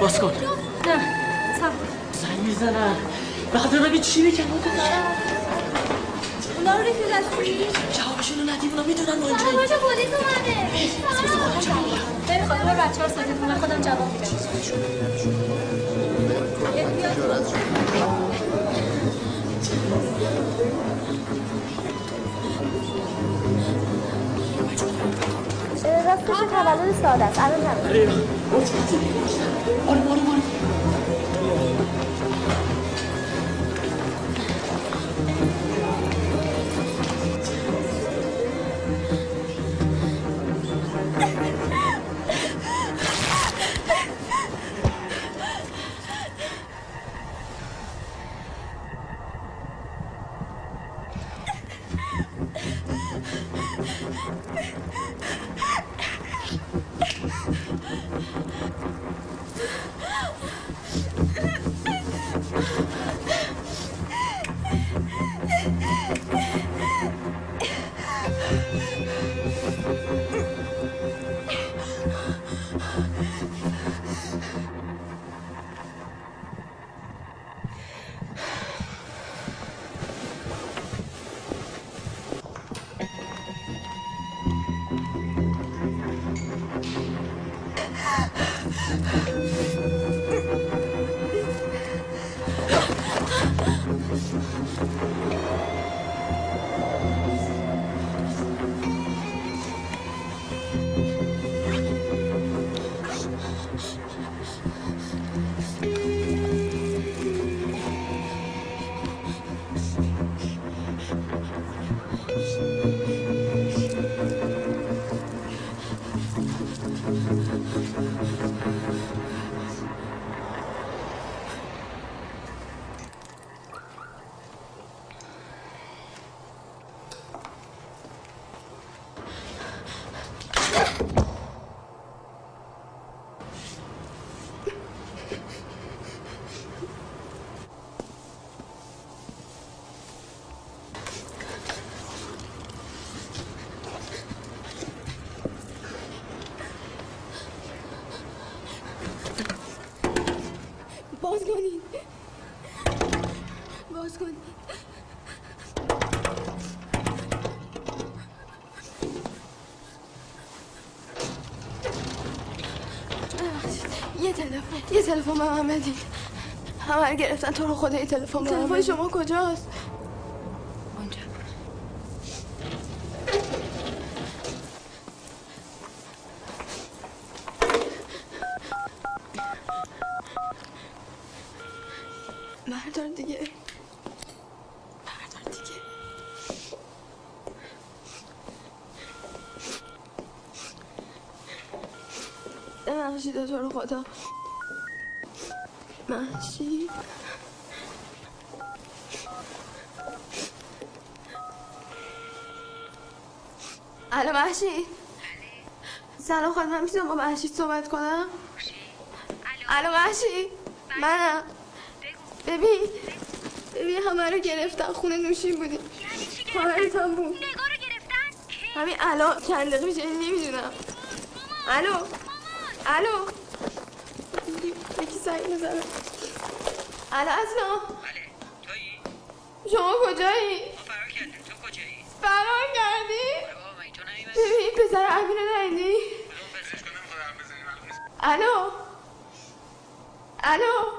باز کن نه سب زنگ می‌زنن بخاطر ببین چی میگن اونا رو ریختی دستی؟ جوابشونو ندیم اونا می‌دونن ما اینجا. باشه پلیس اومده. ببین خانم بچه ها ساکت کن من خودم جواب میدم. راستش تولد ساده است؟ الان نمی‌دونم آره آره آره باز کنید باز کنید یه تلفن یه تلفن به من بدین همه گرفتن تو رو خدا یه تلفن تلفن. شما کجاست اونجا بردار دیگه بردار دیگه ببخشید تو رو خدا محشید الو محشید سلام خانم من می‌تونم با محشید صحبت کنم؟ الو محشید منم. ببین ببین همه رو گرفتن خونه نوشین بودیم خواهرتم بود. همین الان چند دقیقه میشه نمی‌دونم. الو الو. یکی سعی بزنم الو اصلا؟ شما کجایی؟ فرار کردی؟ آره ببین پسر امیر رو ندیدی؟ الو الو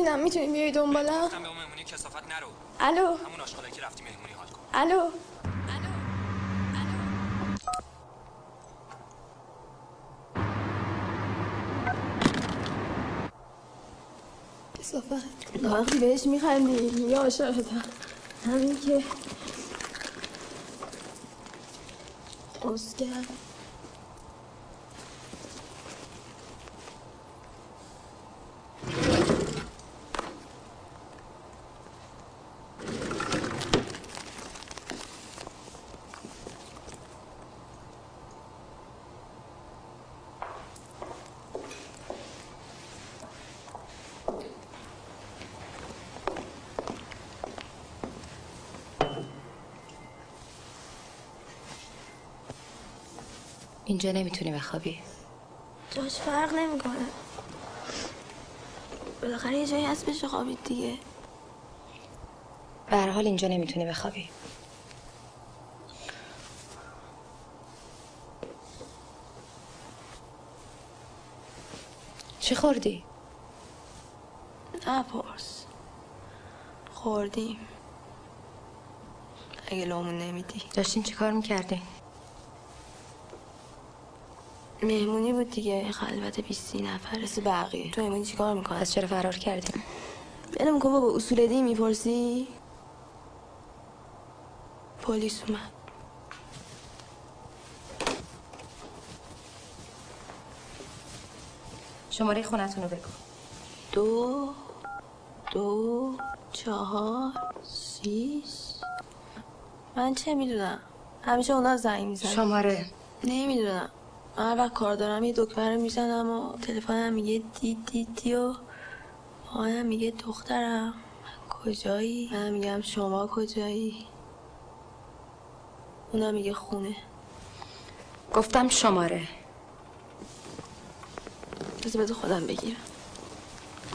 نوشینم می‌تونی بیای دنبالم گفتم به اون مهمونی کسافت نرو. الو؟ همون آشغاله که رفتی مهمونی حال کن. الو؟ کسافت وقتی بهش میخندی میگه عاشقتم همین که اسکر اینجا نمی‌تونی بخوابی. جاش فرق نمی‌کنه. بالاخره یه جایی هست بشه خوابید دیگه. به هر حال اینجا نمی‌تونی بخوابی. چی خوردی؟ نپرس. خوردیم. اگه لامون نمیدی. داشتین چی کار می‌کردین؟ مهمونی بود دیگه. خلوت بیستی نفر. مثل بقیه. تو مهمونی چیکار می‌کنی پس چرا فرار کردین؟ بلم کن بابا اصول دی می‌پرسی؟ پلیس اومد. شماره خونتون رو بگو. دو دو چهار شیش من چه می‌دونم؟ همیشه اونا زنگ میزن شماره. نمی‌دونم. من هر وقت کار دارم یه دکمه رو می‌زنم و تلفنم میگه دی دی دی و مامانم میگه دخترم. کجایی؟ من میگم شما کجایی؟ اونم میگه خونه. گفتم شماره. بذار بذار خودم بگیرم.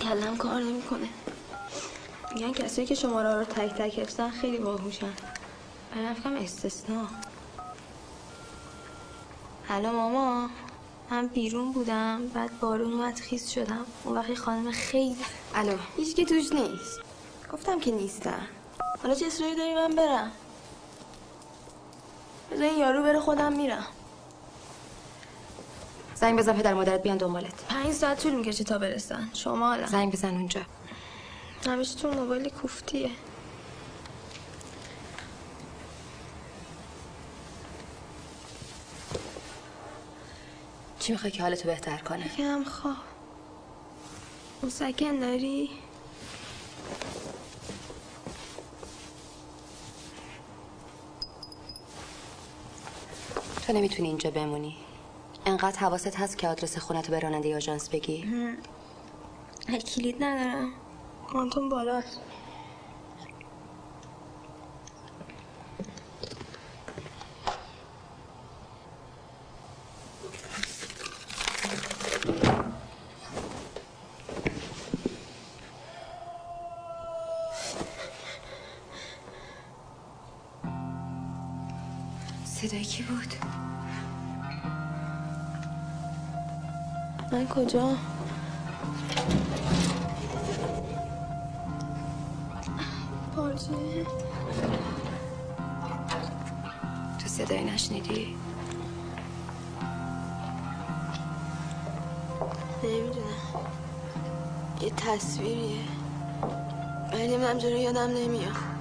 کلم کار نمی‌کنه. میگن کسایی که شماره رو تک تک حفظن خیلی باهوشن. من فکرم استثنا. الو ماما من بیرون بودم بعد بارون اومد خیس شدم. اون وقتی خانم خیلی الو هیچ که توش نیست. گفتم که نیستن. حالا چه اصراری داری من برم؟ بذار این یارو بره خودم میرم. زنگ بزن پدر مادرت بیان دنبالت. پنج ساعت طول می‌کشه تا برسن. شما حالا. زنگ بزن اونجا. همیشه تو موبایل کوفتیه. چی می‌خوای که حالتو بهتر کنه؟ یکم خواب. مسکن داری؟ تو نمی‌تونی اینجا بمونی. انقدر حواست هست که آدرس خونتو به راننده آژانس بگی؟ کلید ندارم. مانتون بالاست. کی بود؟ من کجا؟ پارچه تو صدای نشنیدی؟ نمی‌دونم یه تصویریه ولی من جلو یادم نمیاد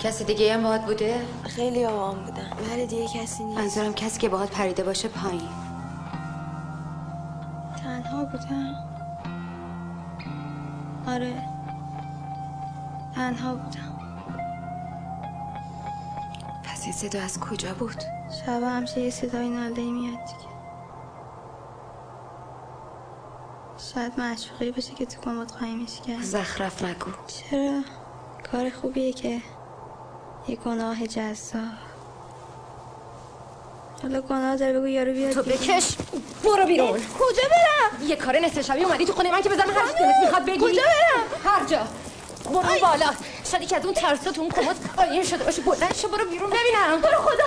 کسی دیگه هم باهات بوده؟ خیلی آوام بودم ولی دیگه کسی نیست. منظورم کسی که باهات پریده باشه پایین. تنها بودم آره. تنها بودم پس این صدا از کجا بود؟ شب همشه یه صدای ناله میاد دیگه. شاید معشوقی باشه که تو کمد قایمش کرد. زخرف نگو چرا؟ کار خوبیه که. یه گناه جذاب. حالا گناه داره بگو یارو بیاد تو بکش. برو بیرون. کجا برم؟ یه کار نصف شبی اومدی تو خونه من که بزنم هر چی دلت می‌خواد بگی. کجا برم؟ هر جا. برو بالا. شاید که از اون تو اون کمد آیم شده باشه. بلند شو برو بیرون. ببینم. برو خدا.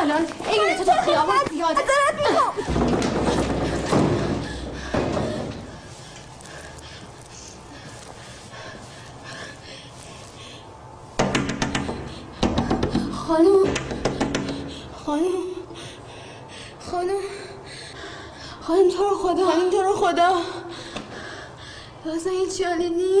الان این تو تو خیابون زیاده. خانم اصلا هیچ حالی نیست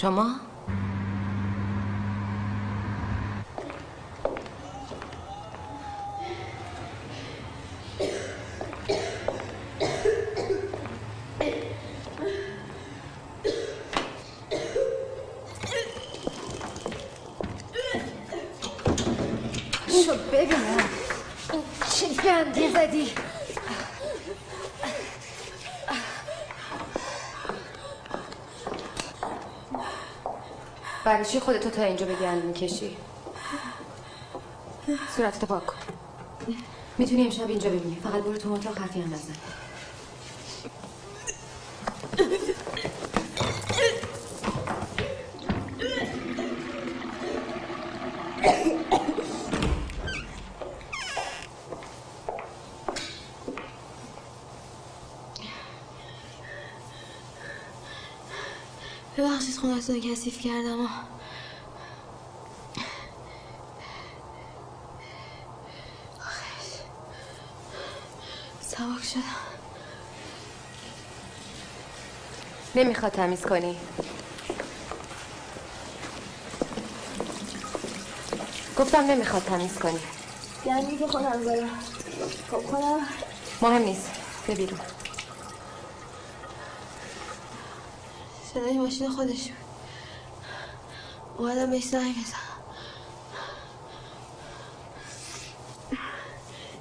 شما؟ شو ببینم این چه گندی زدی. برای چی خودتو تا اینجا به گند می‌کشی صورتتو پاک کن. می‌تونی امشب اینجا ببینی فقط برو تو اتاق حرفی هم رو کثیف کردم و سبک شدم. نمی‌خواد تمیز کنی. گفتم نمی‌خواد تمیز کنی. یعنی که خودم برم خب خودم. مهم نیست. بیا بیرون صدای ماشین خودش بود. زنگ بزنم.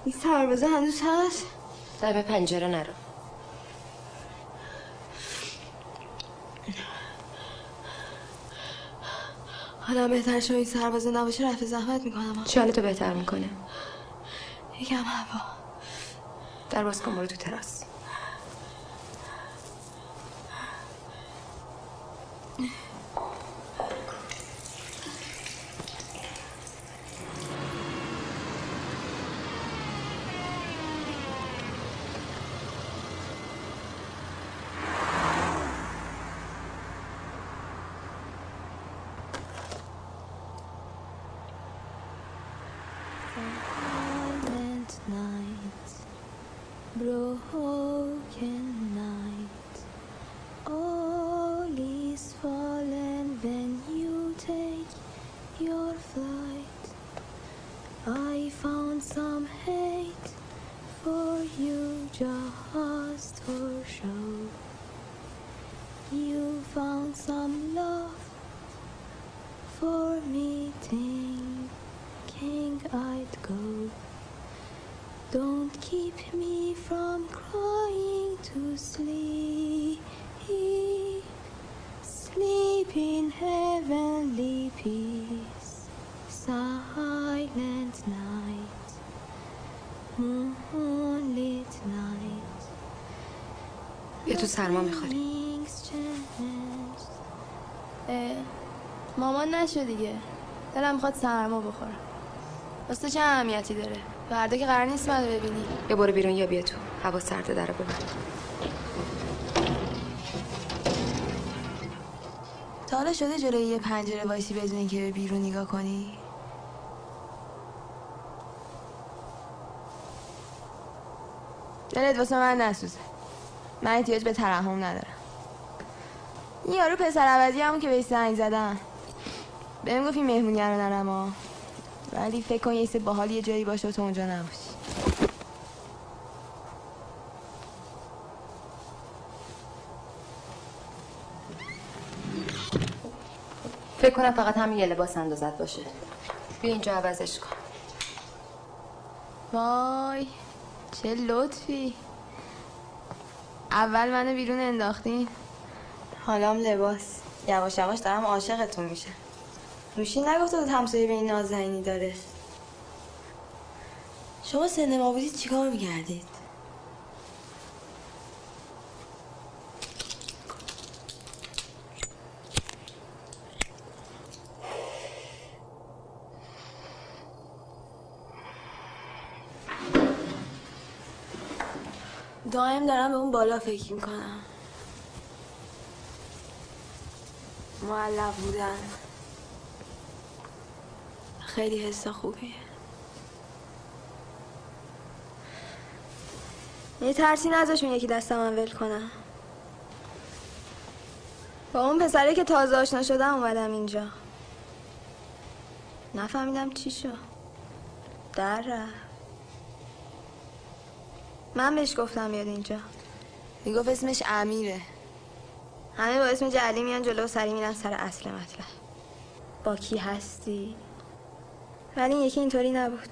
این سربازه هنوز هست؟ به پنجره نرو. حالا بهتر شو این سربازه نباشه رفع زحمت می‌کنم. حالتو بهتر می‌کنه. یکم هوا. در باز کن برو تو تراس. for me thinking I'd go. Don't keep me from crying to sleep. Sleep in heavenly peace. Silent night, moonlit night. بیا تو سرما میخوری Things changed. اه، مامان نشو دیگه. دلم می‌خواد سرما بخورم. واسه چه اهمیتی داره؟ فردا که قرار نیست منو ببینی. یا برو بیرون یا بیا تو. هوا سرده در ببر. تا حالا شده جلوی یه پنجره وایسی بدون اینکه به بیرون نگاه کنی؟ دلت واسه من نسوزه. من احتیاج به ترحم ندارم. این یارو پسر عوضی همون که بهش زنگ زدم بهم گفت این مهمونی رو نرم ها. ولی فکر کن یه سه باحال یه جایی باشه و تو اونجا نباشی. فکر کنم فقط همین یه لباس اندازت باشه. بیا اینجا عوضش کن. وای چه لطفی. اول منو بیرون انداختین. حالام لباس. یواش یواش دارم عاشقتون میشه نوشین نگفته بود همسایه به این نازنینی داره. شما سن ما بودید چیکار می‌کردید؟ دائم دارم به اون بالا فکر می‌کنم. معلق بودن. خیلی حس خوبیه. یه ترسی نذاش اون یکی دستم من ول کنم. با اون پسره که تازه آشنا شدم اومدم اینجا. نفهمیدم چی شد. در رفت. من بهش گفتم بیاد اینجا. می‌گفت اسمش امیره. همه با اسم جعلی میان جلو و سری میرن سر اصل مطلب. با کی هستی؟ ولی این یکی اینطوری نبود.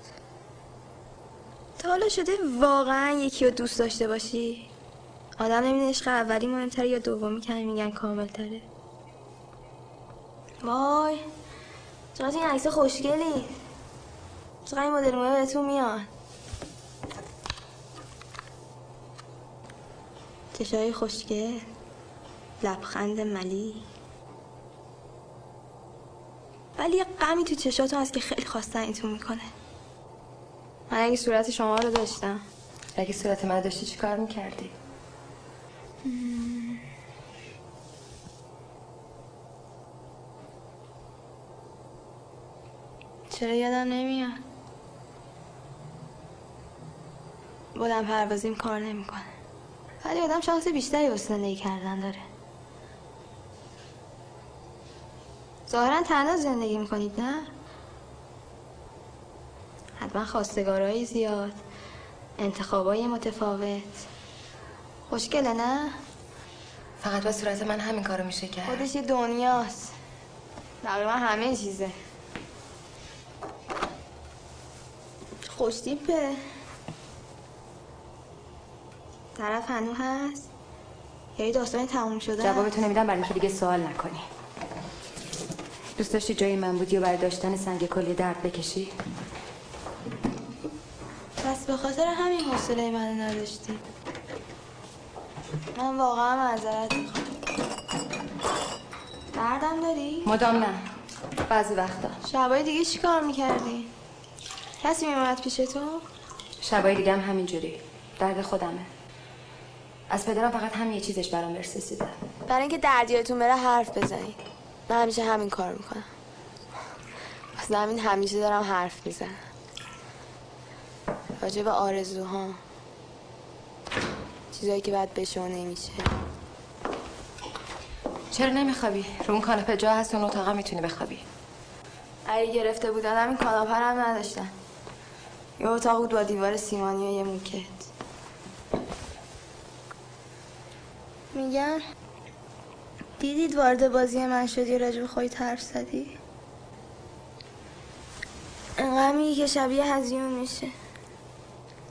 تا حالا شده واقعا یکی رو دوست داشته باشی؟ آدم نمی‌دونه عشق اولی مهمتره یا دومی که میگن کامل تره وای چقدر این عکس خوشگلی. چقدر این مدل موهه بهتون میاد. چشای خوشگل لبخند ملی. ولی یه غمی تو چشاتون هست که خیلی خواستن اینتون می‌کنه. من اگه صورت شما رو داشتم اگه صورت من داشتی چی کار می‌کردی؟ چرا یادم نمیاد؟ بودم پروازیم کار نمی‌کنه. ولی آدم شانس بیشتری واسه زندگی کردن داره. ظاهرا تنها زندگی می‌کنید نه؟ حتما خواستگارایی زیاد انتخابای متفاوت. خوشگله نه؟ فقط با صورت من همین کارو میشه کرد. خودش یه دنیاست. تقریبا همه چیزه. خوشتیپه طرف هنو هست؟ یه داستانی تموم شده؟ جوابتو نمیدم برای اینکه دیگه سوال نکنی. دوست داشتی جای من بودی و برای داشتن سنگ کلی درد بکشی؟ پس به خاطر همین حوصله منو نداشتی. من واقعا معذرت می‌خوام. دردم داری؟ مدام نه. بعضی وقتا. شبای دیگه چی کار می‌کردی؟ کسی میومد پیش تو؟ شبای دیگه هم همینجوری. درد خودمه. از پدرم فقط هم یه چیزش برام برسیده برای اینکه دردیاتون بره حرف بزنید. من همیشه همین کار می‌کنم. از همین همیشه دارم حرف می‌زنم. راجع به آرزوها. چیزایی که بعد بشه و نمیشه. چرا نمیخوابی؟ رو اون کاناپه جا هست اون اتاقا می‌تونی بخوابی. اگه گرفته بودن همین کاناپه رو هم نداشتن. یه اتاق بود با دیوار سیمانی و یه موکت. میگم دیدید وارد بازی من شدی راجع به خودت حرف زدی؟ میگی که شبیه هزیون میشه.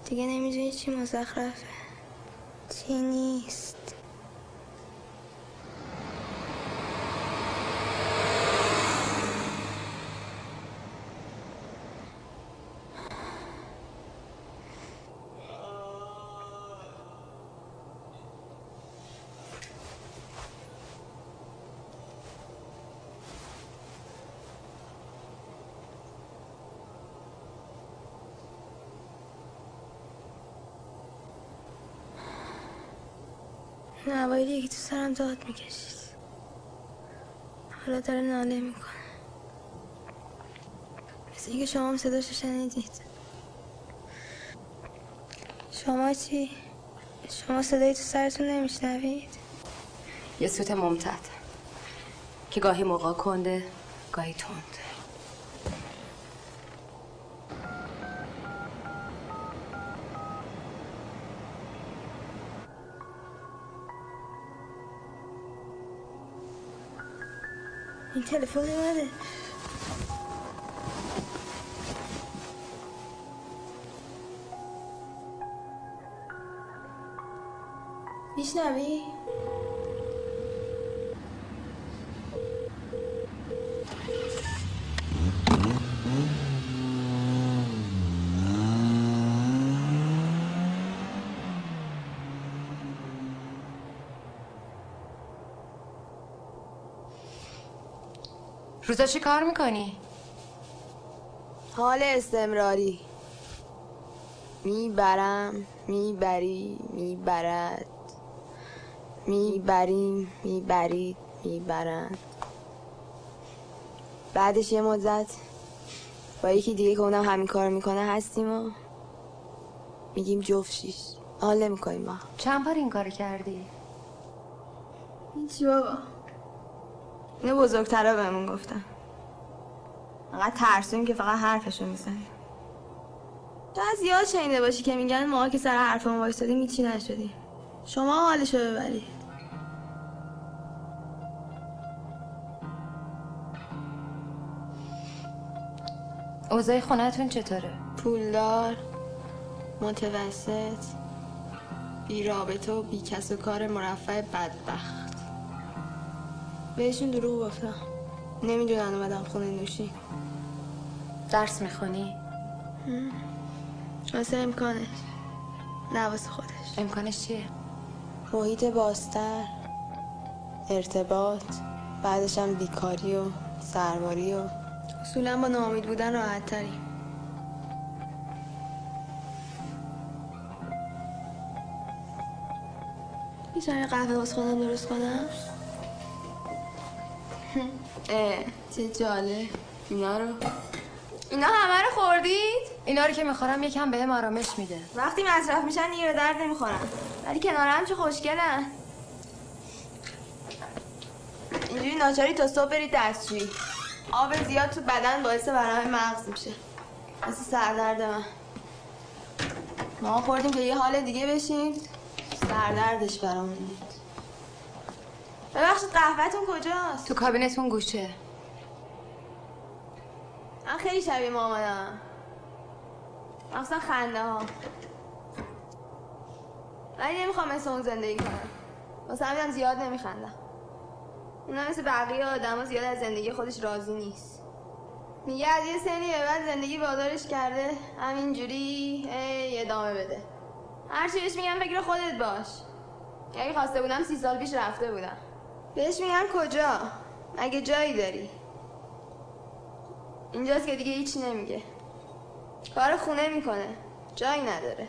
دیگه نمی‌دونی چی مزخرفه. چی نیست. نوایی یکی تو سرم داد می‌کشید. حالا داره ناله می‌کنه. مثل اینکه شما هم صداشو شنیدید. شما چی؟ شما صدایی تو سرتون نمیشنوید؟ یه سوت ممتد. که گاهی موقع کنده گاهی تند. تلفن منه میشنوی؟ روزا چی کار می‌کنی؟ حال استمراری. می‌برم می‌بری می‌برد. می‌بریم می‌برید می‌برند بعدش یه مدت با یکی دیگه که اونم همین کار می‌کنه هستیم و میگیم جفت شیش. حال نمی‌کنیم ما چند بار این کار کردی؟ هیچی بابا. اینو بزرگترها بهمون گفتن. فقط ترسویم که فقط حرفشو می‌زنیم شاید زیاد شنیده باشی که میگن ما که سر حرفمون وایستادیم هیچی نشدیم. شما حالشو ببرید اوضاع خونتون چطوره؟ پولدار متوسط بی رابطه و بی کس و کار مرفع بدبخت. بهشون دروغ گفتم نمی‌دونن اومدم خونه نوشی درس می‌خونی؟ واسه امکانش نه واسه خودش امکانش چیه؟ محیط بازتر ارتباط بعدش هم بیکاری و سرباری و اصولا با ناامید بودن راحت تریم می‌تونم قهوه واسه خودم درست کنم؟ اه چه جاله اینا رو. اینا همه رو خوردید؟ اینا رو که می‌خورم یکم بهم آرامش میده. وقتی مصرف میشن دیگه به درد نمی‌خورن. ولی کنارم چه خوشگلن اینجوری ناچاری تا صبح برید دستشویی. آب زیاد تو بدن باعث ورم مغز میشه. مثل سردرد من. ما خوردیم که یه حال دیگه بشیم سردردش برامون. ببخشید قهوهتون کجاست؟ تو کابینتون گوشه. من خیلی شبیه مامانم. مخصوصا خنده ها ولی نمی‌خوام مثل اون زندگی کنم. واسه همینم زیاد نمیخندم. اونم مثل بقیه آدم زیاد از زندگی خودش راضی نیست. میگه از یه سنی به بعد زندگی وادارش کرده همینجوری ادامه بده. هرچی بهش میگم فکر خودت باش. اگه خواسته بودم سی سال پیش رفته بودم. بهش میگن کجا؟ اگه جایی داری. اینجاست که دیگه هیچ نمیگه. کار خونه می‌کنه. جایی نداره.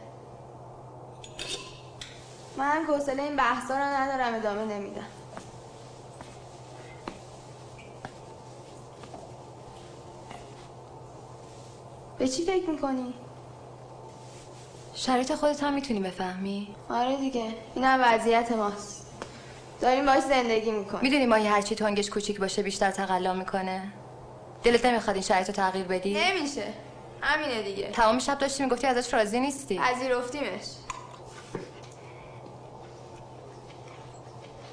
من حوصله این بحثا رو ندارم ادامه نمیدم. به چی فکر می‌کنی؟ شرایط خودت هم می‌تونی بفهمی؟ آره دیگه. اینم وضعیت ماست. داریم باش زندگی می‌کنیم. می‌دونی ماهی هرچی تنگش کوچیک باشه بیشتر تقلا می‌کنه؟ دلت نمی‌خواد این شرایط رو تغییر بدی؟ نمیشه. همینه دیگه. تمام شب داشتی می‌گفتی ازش راضی نیستی؟ پذیرفتیمش.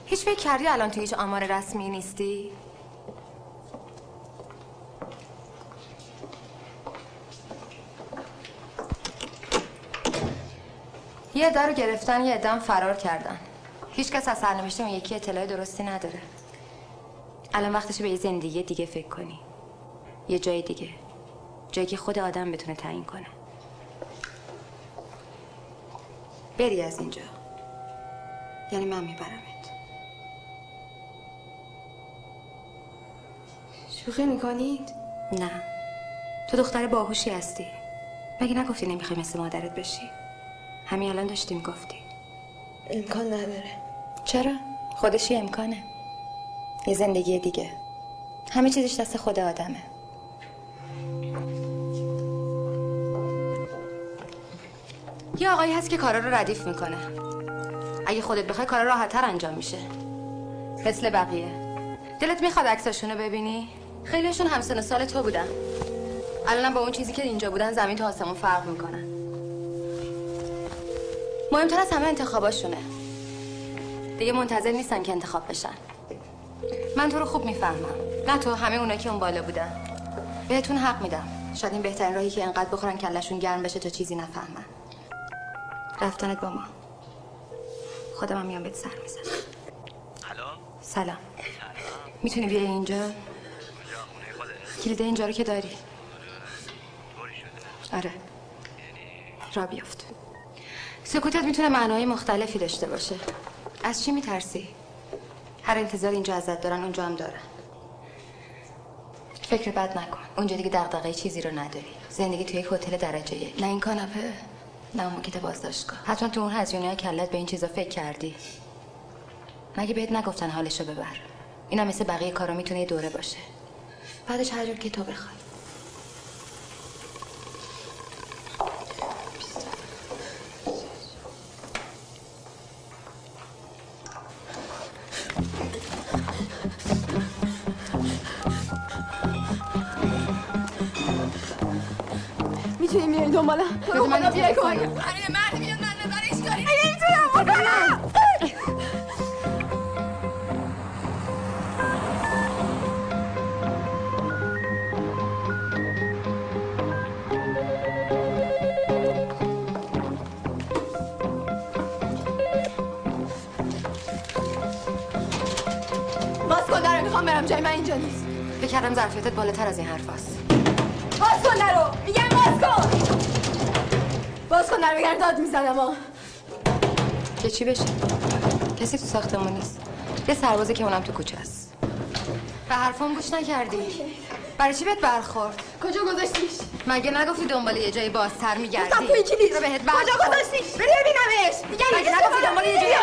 هیچ فکر کردی الان تو هیچ آمار رسمی نیستی؟ یه عده رو گرفتن یه عده فرار کردن. هیچکس از سرنوشت اون یکی اطلاع درستی نداره. الان وقتشه به یه زندگی دیگه فکر کنی. یه جای دیگه. جایی که خود آدم بتونه تعیین کنه. بری از اینجا. یعنی من میبرمت. شوخی می‌کنید؟ نه. تو دختر باهوشی هستی. مگه نگفتی نمی‌خوای مثل مادرت بشی؟ همین الان داشتی می‌گفتی. امکان نداره. چرا؟ خودش یه امکانه. یه زندگی دیگه. همه چیزش دست خود آدمه. یه آقایی هست که کارا رو ردیف می‌کنه. اگه خودت بخوای کارا راحتتر انجام میشه. مثل بقیه. دلت می‌خواد عکساشون رو ببینی خیلیشون همسن سال تو بودن. الانم با اون چیزی که اینجا بودن زمین تا آسمون فرق می‌کنن. مهمتر از همه انتخاباشونه. دیگه منتظر نیستن که انتخاب بشن. من تو رو خوب می‌فهمم. نه تو همه اونا که اون بالا بودن. بهتون حق میدم. شاید این بهترین راهی که انقدر بخورن کلشون گرم بشه تا چیزی نفهمن. رفتنت با ما. خودم هم میام بهت سر می‌زنم. الو؟ سلام. می‌تونی بیای اینجا؟ کجا؟ خونه خودت؟ کلید اینجا رو که داری. شده. آره. را بیافت. سکوتت می‌تونه معنای مختلفی داشته باشه. از چی میترسی؟ هر انتظار اینجا ازت دارن اونجا هم دارن. فکر بد نکن. اونجا دیگه دغدغه چیزی رو نداری. زندگی توی یک هتل درجه یک. نه این کاناپه نه اون موکیت بازداشتگاه. حتما تو اون هزینه های کلت به این چیزا فکر کردی. مگه بهت نگفتن حالشو ببر؟ اینم مثل بقیه کارا می‌تونه یه دوره باشه. بعدش هر جور که تو بخوای. دنبالم. تو رو من خدا بیای نمی‌تونم. کمک برای مرد میاد من نظرش داری اگه می‌تونم بکنم باز کن درو می‌خوام برم جای من اینجا نیست. فکر کردم ظرفیتت بالاتر از این حرف هست. باز کن درو میگم باز کن باز کن بگرد داد می‌زنم ها که چی بشه؟ کسی تو ساختمون نیست. یه سربازه که اونم تو کوچه است. به حرفام گوش نکردی؟ برای چی بهت برخورد؟ کجا گذاشتیش؟ مگه نگفتی دنبال یه جای بازتر میگردی؟ گفتم توی کلیس رو بهت کجا گذاشتیش؟ بری ببینمش. میگم مگه نگفتی دنبال یه جای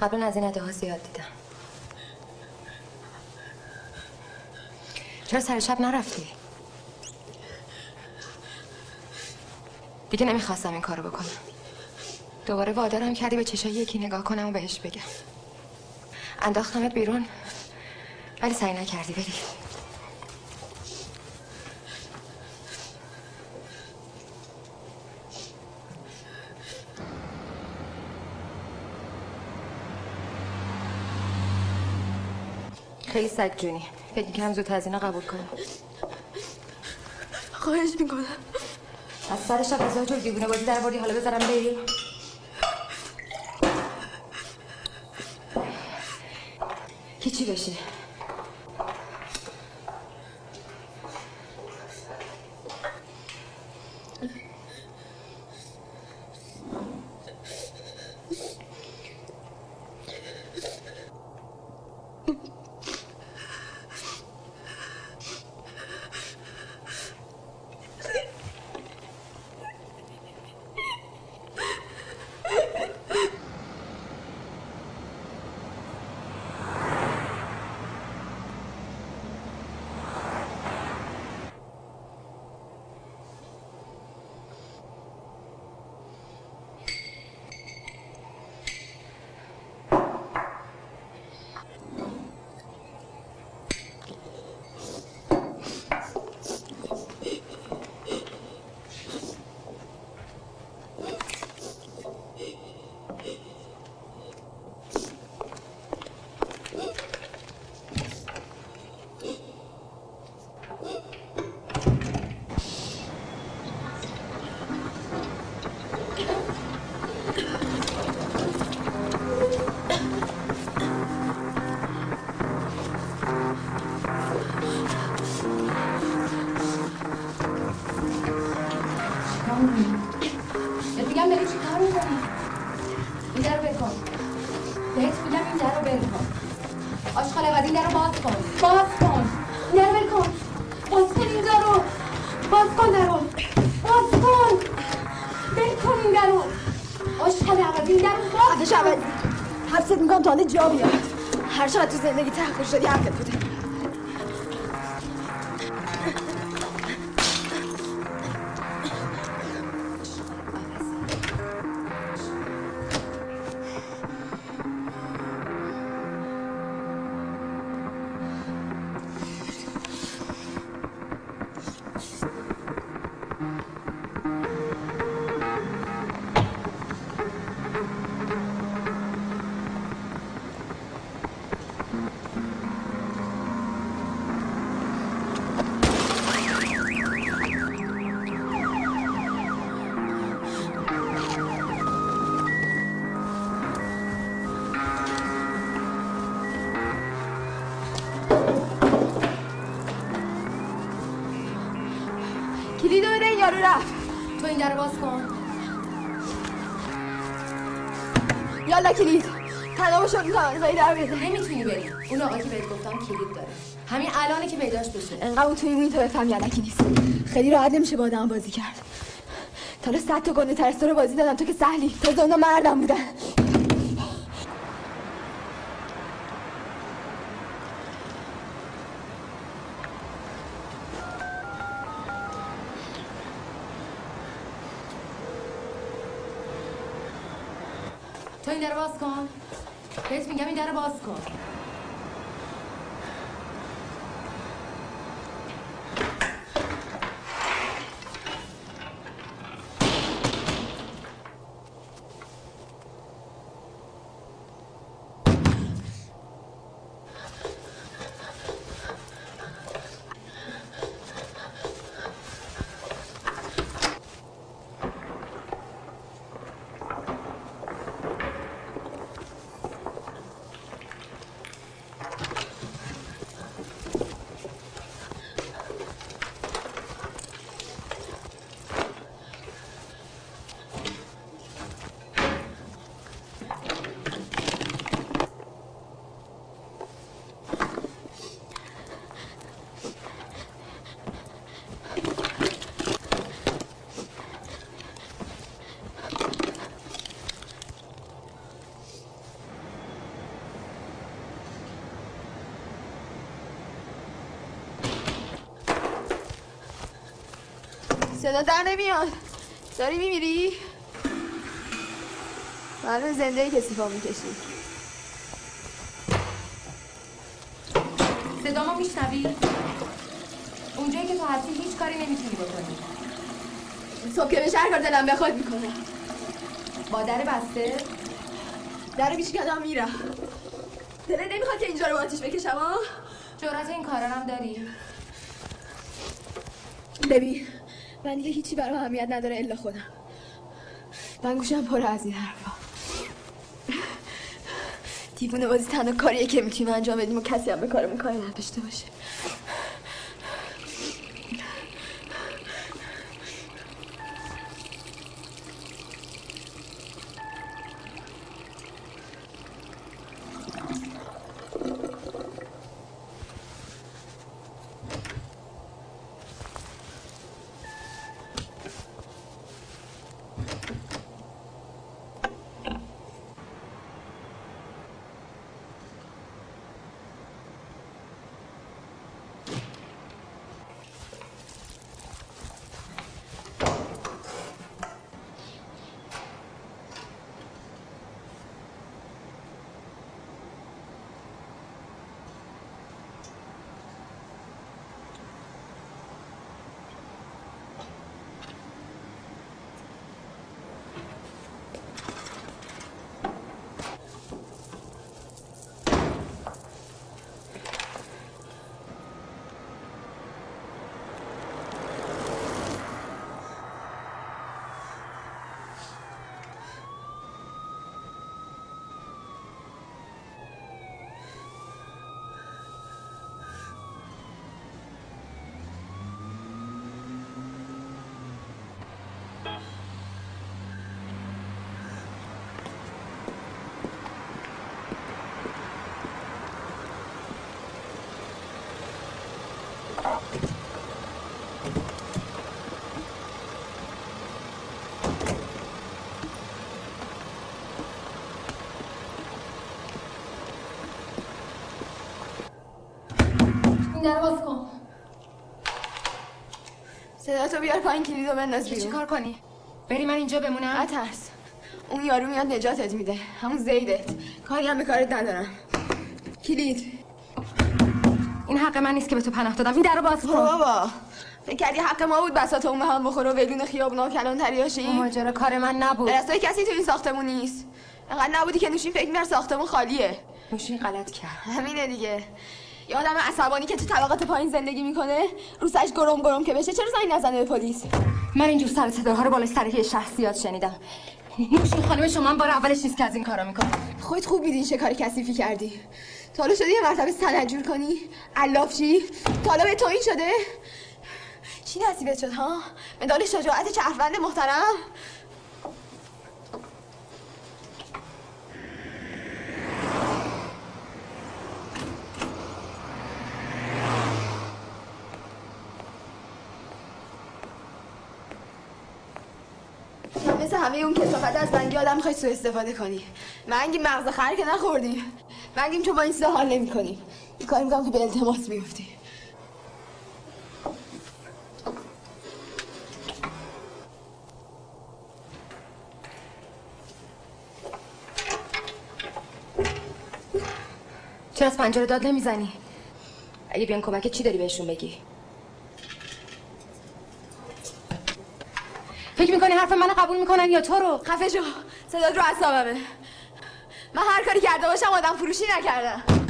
قبل از این ها زیاد دیدم. چرا سر شب نرفتی؟ دیگه نمی‌خواستم این کارو بکنم. دوباره وادارم کردی به چشای یکی نگاه کنم و بهش بگم. انداختمت بیرون ولی سعی نکردی بری. خیلی سگ جونی. فکر کنم زود از اینا قبول کنم. خواهش می‌کنم. از سر شب از جور دیوونه بازی در بردی حالا بذارم بری. کی چی بشه؟ جا بیاد هر چقدر تو زندگی تحقیر شدی حقت بوده از در بده نمی‌تونی بری. اون آقا که بهت گفتم کلید داره. همین الانه که پیداش بشه. انقدر اون توی موی تو بفهم یلکی نیست. خیلی راحت نمیشه با آدم بازی کرد. تا حالا صد تا گنده ترسا رو بازی دادم. تو که سهلی. تازه اونا مردم بودن. تو این در رو باز کن. این در باز کن. صدا در نمیاد. داری میمیری؟ معلوم زنده ای کسی پا می‌کشی. صدامو میشنوی؟ اونجایی که تو هستی هیچ کاری نمی‌تونی بکنی. صبح که بشه هر کار دلم بخواد می‌کنم. با در بسته؟ در میشکنم میرم. دلت نمی‌خواد که اینجا رو آتیش بکشم ها جرأت این کارا هم داری؟ ببین من دیگه هیچی برام اهمیت نداره الا خودم. من گوشم پر از این حرفا. دیوونه بازی تنها کاریه که می‌تونیم انجام بدیم و کسی هم به کارمون کاری نداشته باشه. در باز کن. صدا تو بیار پایین کلیدو بنداز چی بیرون. کار کنی؟ بری من اینجا بمونم؟ نترس اون یارو میاد نجاتت میده. همون زیدت. کاری هم به کارت ندارم. کلید. این حق من نیست که به تو پناه دادم. این در رو باز کن. بابا فکر کردی حق ما بود بساط اون به هم بخوره و ویلون خیابونا و کلان تریاشی ماجرا کار من نبود. راستای کسی تو این ساختمون نیست. انقدر نبودی که نوشین فکر می‌کرد ساختمون خالیه. نوشین غلط کرد. همینه دیگه. یه آدم عصبانی که تو طبقات پایین زندگی می‌کنه رو سرش گرم گرم که بشه چرا زنگ نزنه به پلیس؟ من اینجور سر صداها رو بالای سر یه شخصیات شنیدم. نوشین خانم شما بار اولش نیست که از این کارا می‌کنه. خودت خوب میدین چه کار کثیفی کردی. تا حالا شده یه مرتبه سنجور کنی علاف چی تا حالا به تو این شده. چی نصیبت شد ها؟ مدال شجاعت چرفند محترم. مثل همه اون کسافت از منگی آدم می‌خوای سو استفاده کنی. منگی مغز خر که نخوردی. منگیم چون با این چیزا حال نمی کنی این کاری می‌کنم که به التماس میفتی چرا از پنجره داد نمی‌زنی؟ اگه بیان کمک چی داری بهشون بگی؟ فکر می‌کنی حرف منو قبول می‌کنن یا تو رو؟ خفه شو. صدات رو اعصابمه. من هر کاری کرده باشم آدم فروشی نکردم.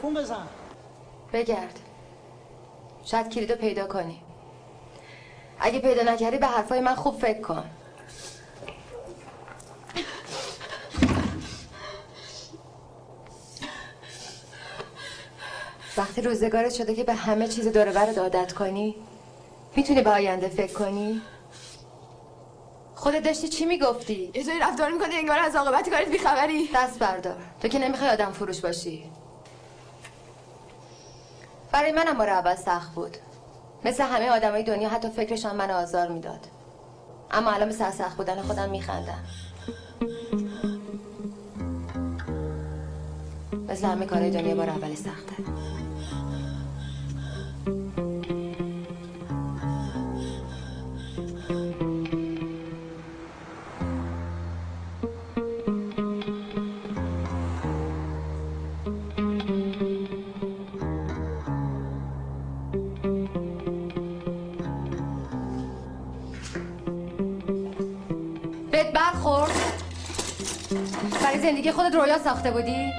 تلفن بزن. بگرد. شاید کلیدو پیدا کنی. اگه پیدا نکردی به حرفای من خوب فکر کن. وقتی روزگارت شده که به همه چیز دور برات عادت کنی می‌تونی به آینده فکر کنی؟ خودت داشتی چی می‌گفتی؟ یه جایی رفتار می‌کنی انگار از عاقبت کارت بیخبری. دست بردار. تو که نمی‌خوای آدم فروش باشی. برای منم بار اول سخت بود. مثل همه آدمای دنیا حتی فکرشان من آزار می‌داد. اما الان به سخت بودن خودم میخندم. مثل همه کارهای دنیا بار اول سخته. بهت برخورد. برای زندگی خودت رویا ساخته بودی؟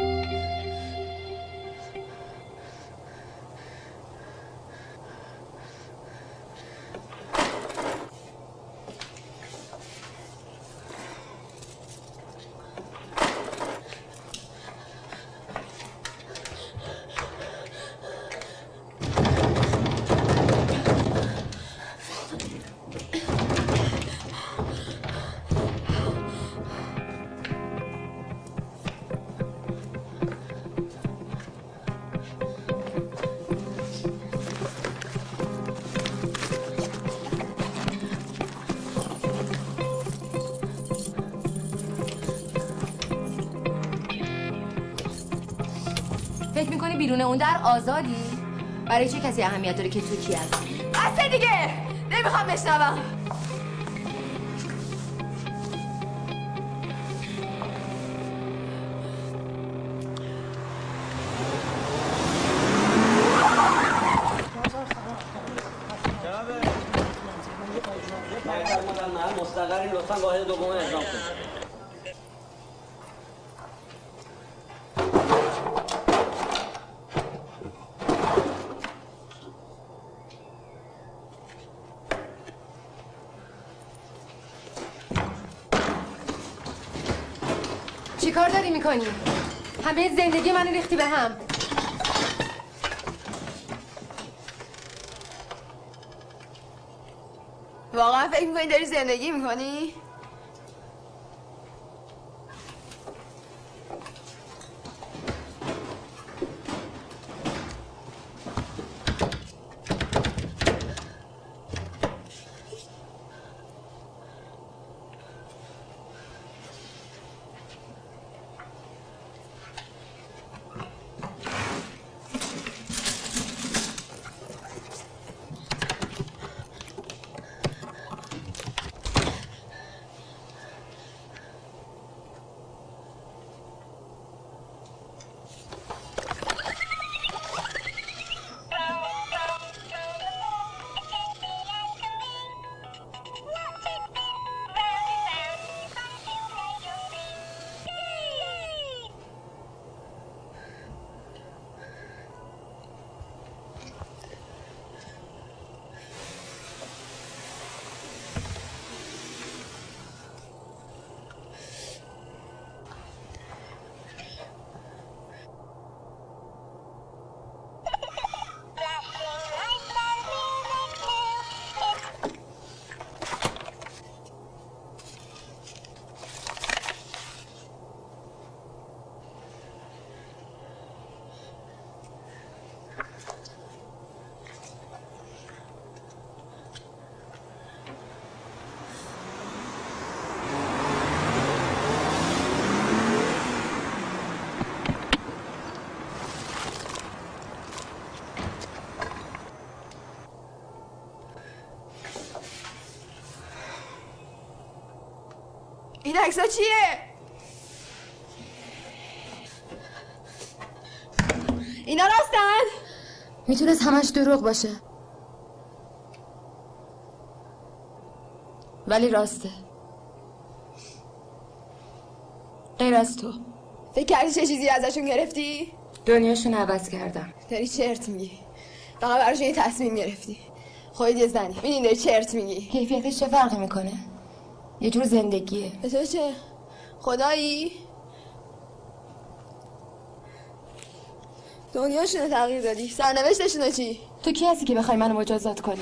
بیرون اون در آزادی؟ برای چه کسی اهمیت داره که تو کی هستی؟ بسه دیگه! نمی‌خوام بشنوم. می‌کنی؟ همه زندگی من ریختی به هم واقعا فکر می‌کنی داری زندگی می‌کنی؟ این عکسا چیه؟ اینا راستن؟ می‌تونست همش دروغ باشه. ولی راسته. غیر از تو. فکر کردی چه چیزی ازشون گرفتی؟ دنیاشون عوض کردم. داری چرت میگی. فقط براش یه تصمیم گرفتی. خودت یه زنی. ببین داری چرت میگی. کیفیتش چه فرقی می‌کنه؟ یه جور زندگیه. چه؟ خدایی؟ دنیاشونو تغییر دادی. سرنوشتشونو چی؟ تو کی هستی که بخوای منو مجازات کنی؟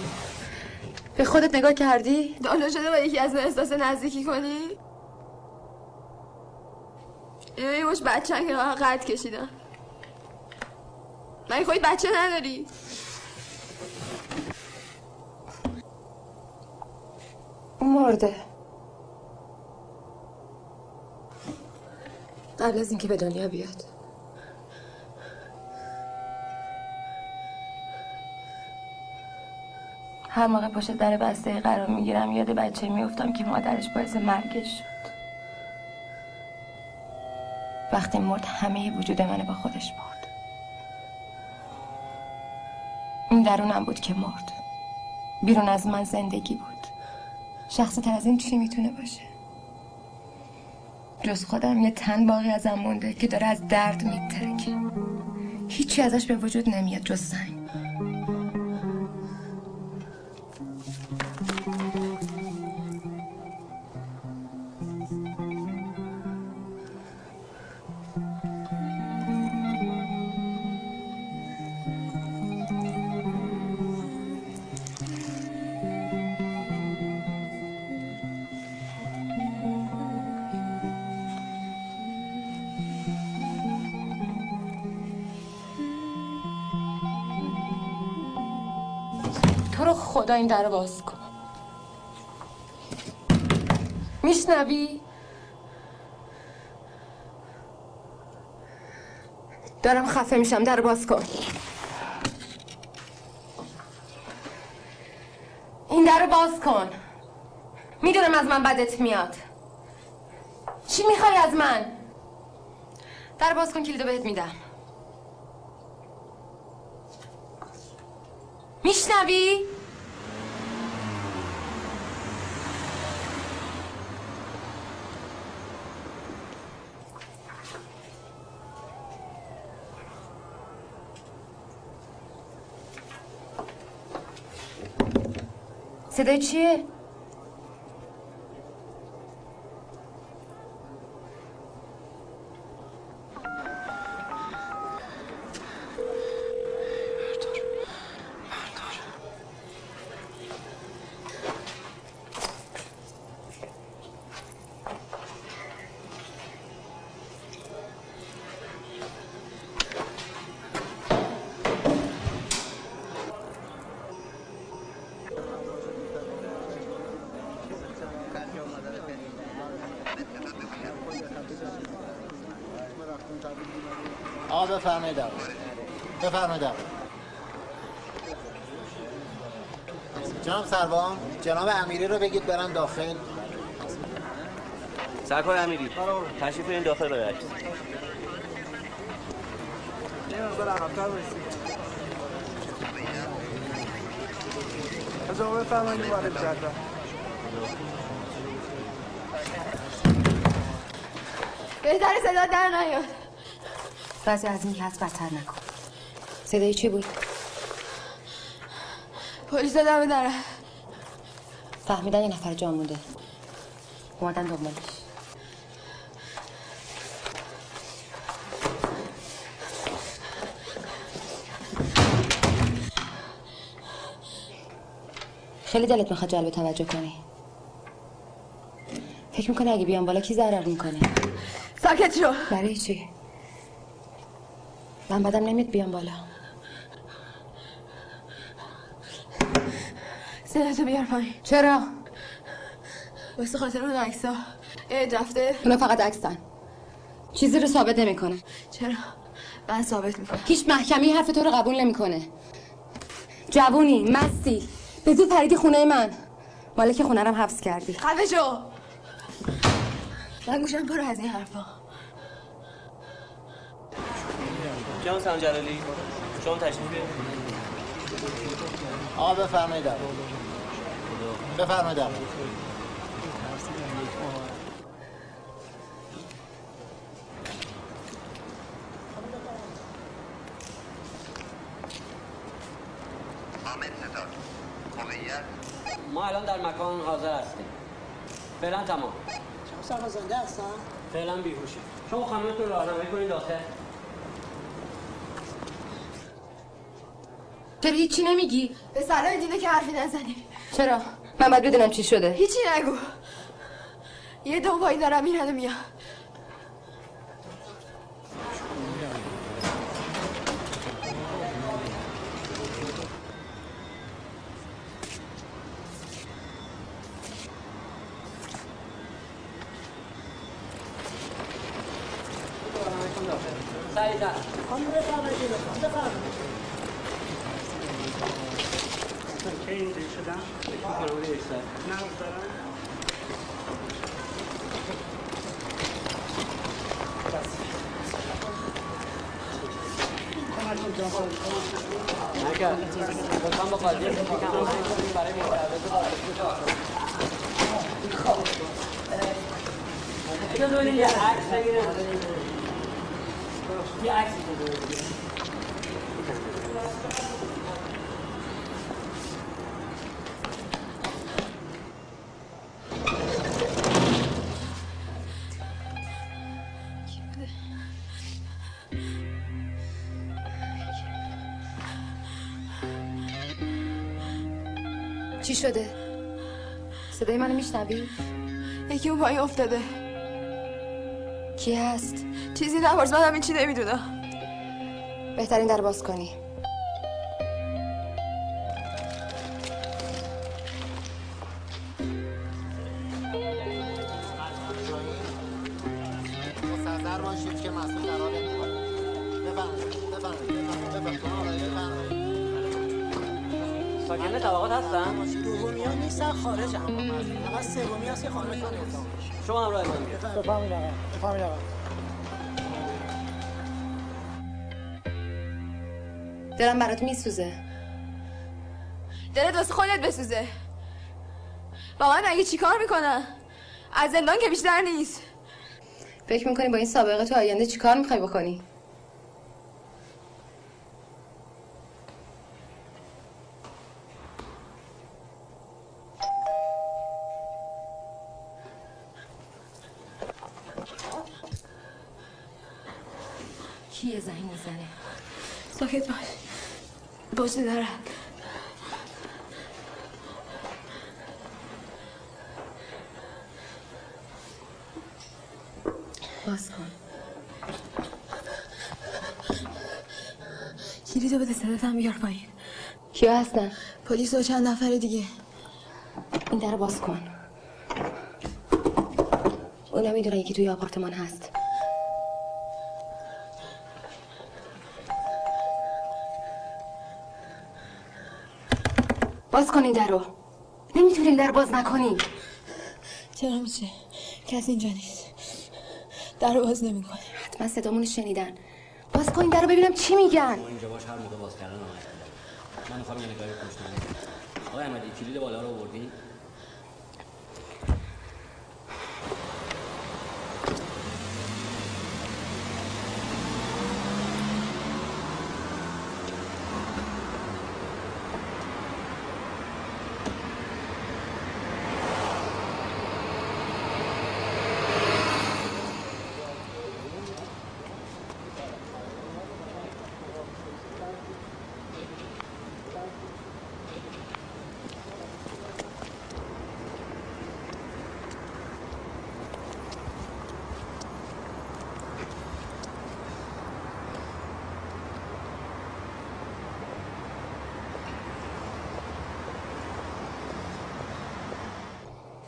به خودت نگاه کردی؟ دالا شده با یکی از من احساس نزدیکی کنی؟ اینا یه مش بچه که قد کشیدم من خودت بچه نداری؟ مرده. قبل از اینکه به دنیا بیاد. هر موقع پشت در بسته قرار می‌گیرم یاد بچه میفتم که مادرش باعث مرگش شد. وقتی مرد همه وجود منو با خودش برد. این درونم بود که مرد. بیرون از من زندگی بود. شخص تر از این چی می‌تونه باشه؟ جز خودم یه تن باقی ازم مونده که داره از درد میترکه. هیچی ازش به وجود نمیاد جز سنگ خدا این در باز کن میشنوی؟ دارم خفه میشم در باز کن این در باز کن می‌دونم از من بدت میاد چی می‌خوای از من؟ در باز کن کلیدو بهت میدم میشنوی؟ صدای چیه؟ آقا بفرمایید آقا. بفرمایید آقا. جناب سروان جناب امیری رو بگید برن داخل. سرکار امیری تشریف این داخل برای عکس از آقا بفرمایید وارد جدول بهتر صدا در نیاد. بعضی از این که هست بدتر نکن. صدای چی بود؟ پلیس دم داره فهمیدن یه نفر جا مونده. اومدن دنبالش. خیلی دلت می‌خواد جلب توجه کنی. فکر می‌کنی اگه بیام بالا کی ضرر می‌کنه؟ ساکت شو. برای چی؟ من بدم نمیاد بیام بالا. صدا تو بیار پایین. چرا؟ واسه خاطر اون عکسا یه رفته. اونا فقط عکسن. چیزی رو ثابت نمی‌کنه. چرا؟ من ثابت می‌کنم هیچ محکمی حرف تو رو قبول نمی‌کنه. جوونی مستی. به زود پریدی خونه من. مالک خونه رم حبس کردی. خفه شو من گوشم برو از این حرفا. جان سلام جلالی شما تشریف بیارید. آقا بفرمایید بفرمایید ما الان در مکان حاضر هستیم. فعلا تمام. شما سرباز زنده هستن؟ فعلا بیهوشی شما خانمتون رو راهنمایی کنید داخل چرا هیچی نمیگی؟ به سلام دینه که حرفی نزنی. چرا؟ من باید بدونم چی شده. هیچی نگو. یه دو پایی دارم میرن و میان چی شده؟ صدای منو میشنوی؟ یکی اون پایین افتاده. کی هست؟ چیزی نبارز من همین چی نمی‌دونم بهترین در باز کنی. دلم برات میسوزه. دلت واسه خودت بسوزه. با من اگه چیکار می‌کنن از زندان که بیشتر نیست. فکر می‌کنی با این سابقه تو آینده چیکار می‌خوای بکنی کیه زنگ می‌زنه ساکت باش باشه دارم باز کن. کلیدو بده صداتم بیار پایین. کیا هستن؟ پلیس و چند نفر دیگه. این در باز کن. اونا می‌دونن یکی توی آپارتمان هست. باز کن این در رو نمی‌تونیم در باز نکنیم چرا میشه؟ کسی اینجا نیست. در رو باز نمی‌کنه. حتما صدامون شنیدن. باز کن این در رو ببینم چی میگن. اینجا باش هر موقع باز کردن آمد من می‌خوام یه نگاهی پشت آقای احمدی کلید بالا رو آوردی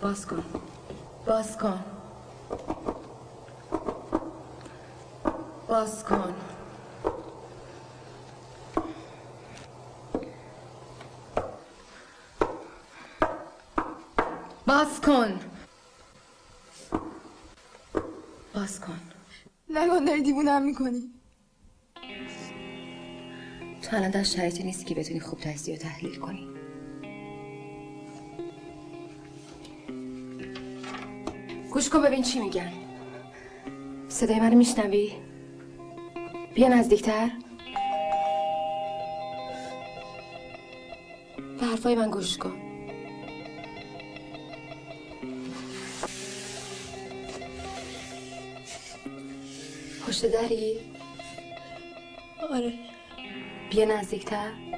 باز کن. باز کن. باز کن. باز کن. باز کن. نگون داری دیوونم می‌کنی. تو الان در شرایطی نیستی که بتونی خوب تجزیه و تحلیل کنی. گوش کن ببین چی میگن. صدای منو میشنوی؟ بیا نزدیکتر. به حرفای من گوش کن. پشت دری؟ آره. بیا نزدیکتر.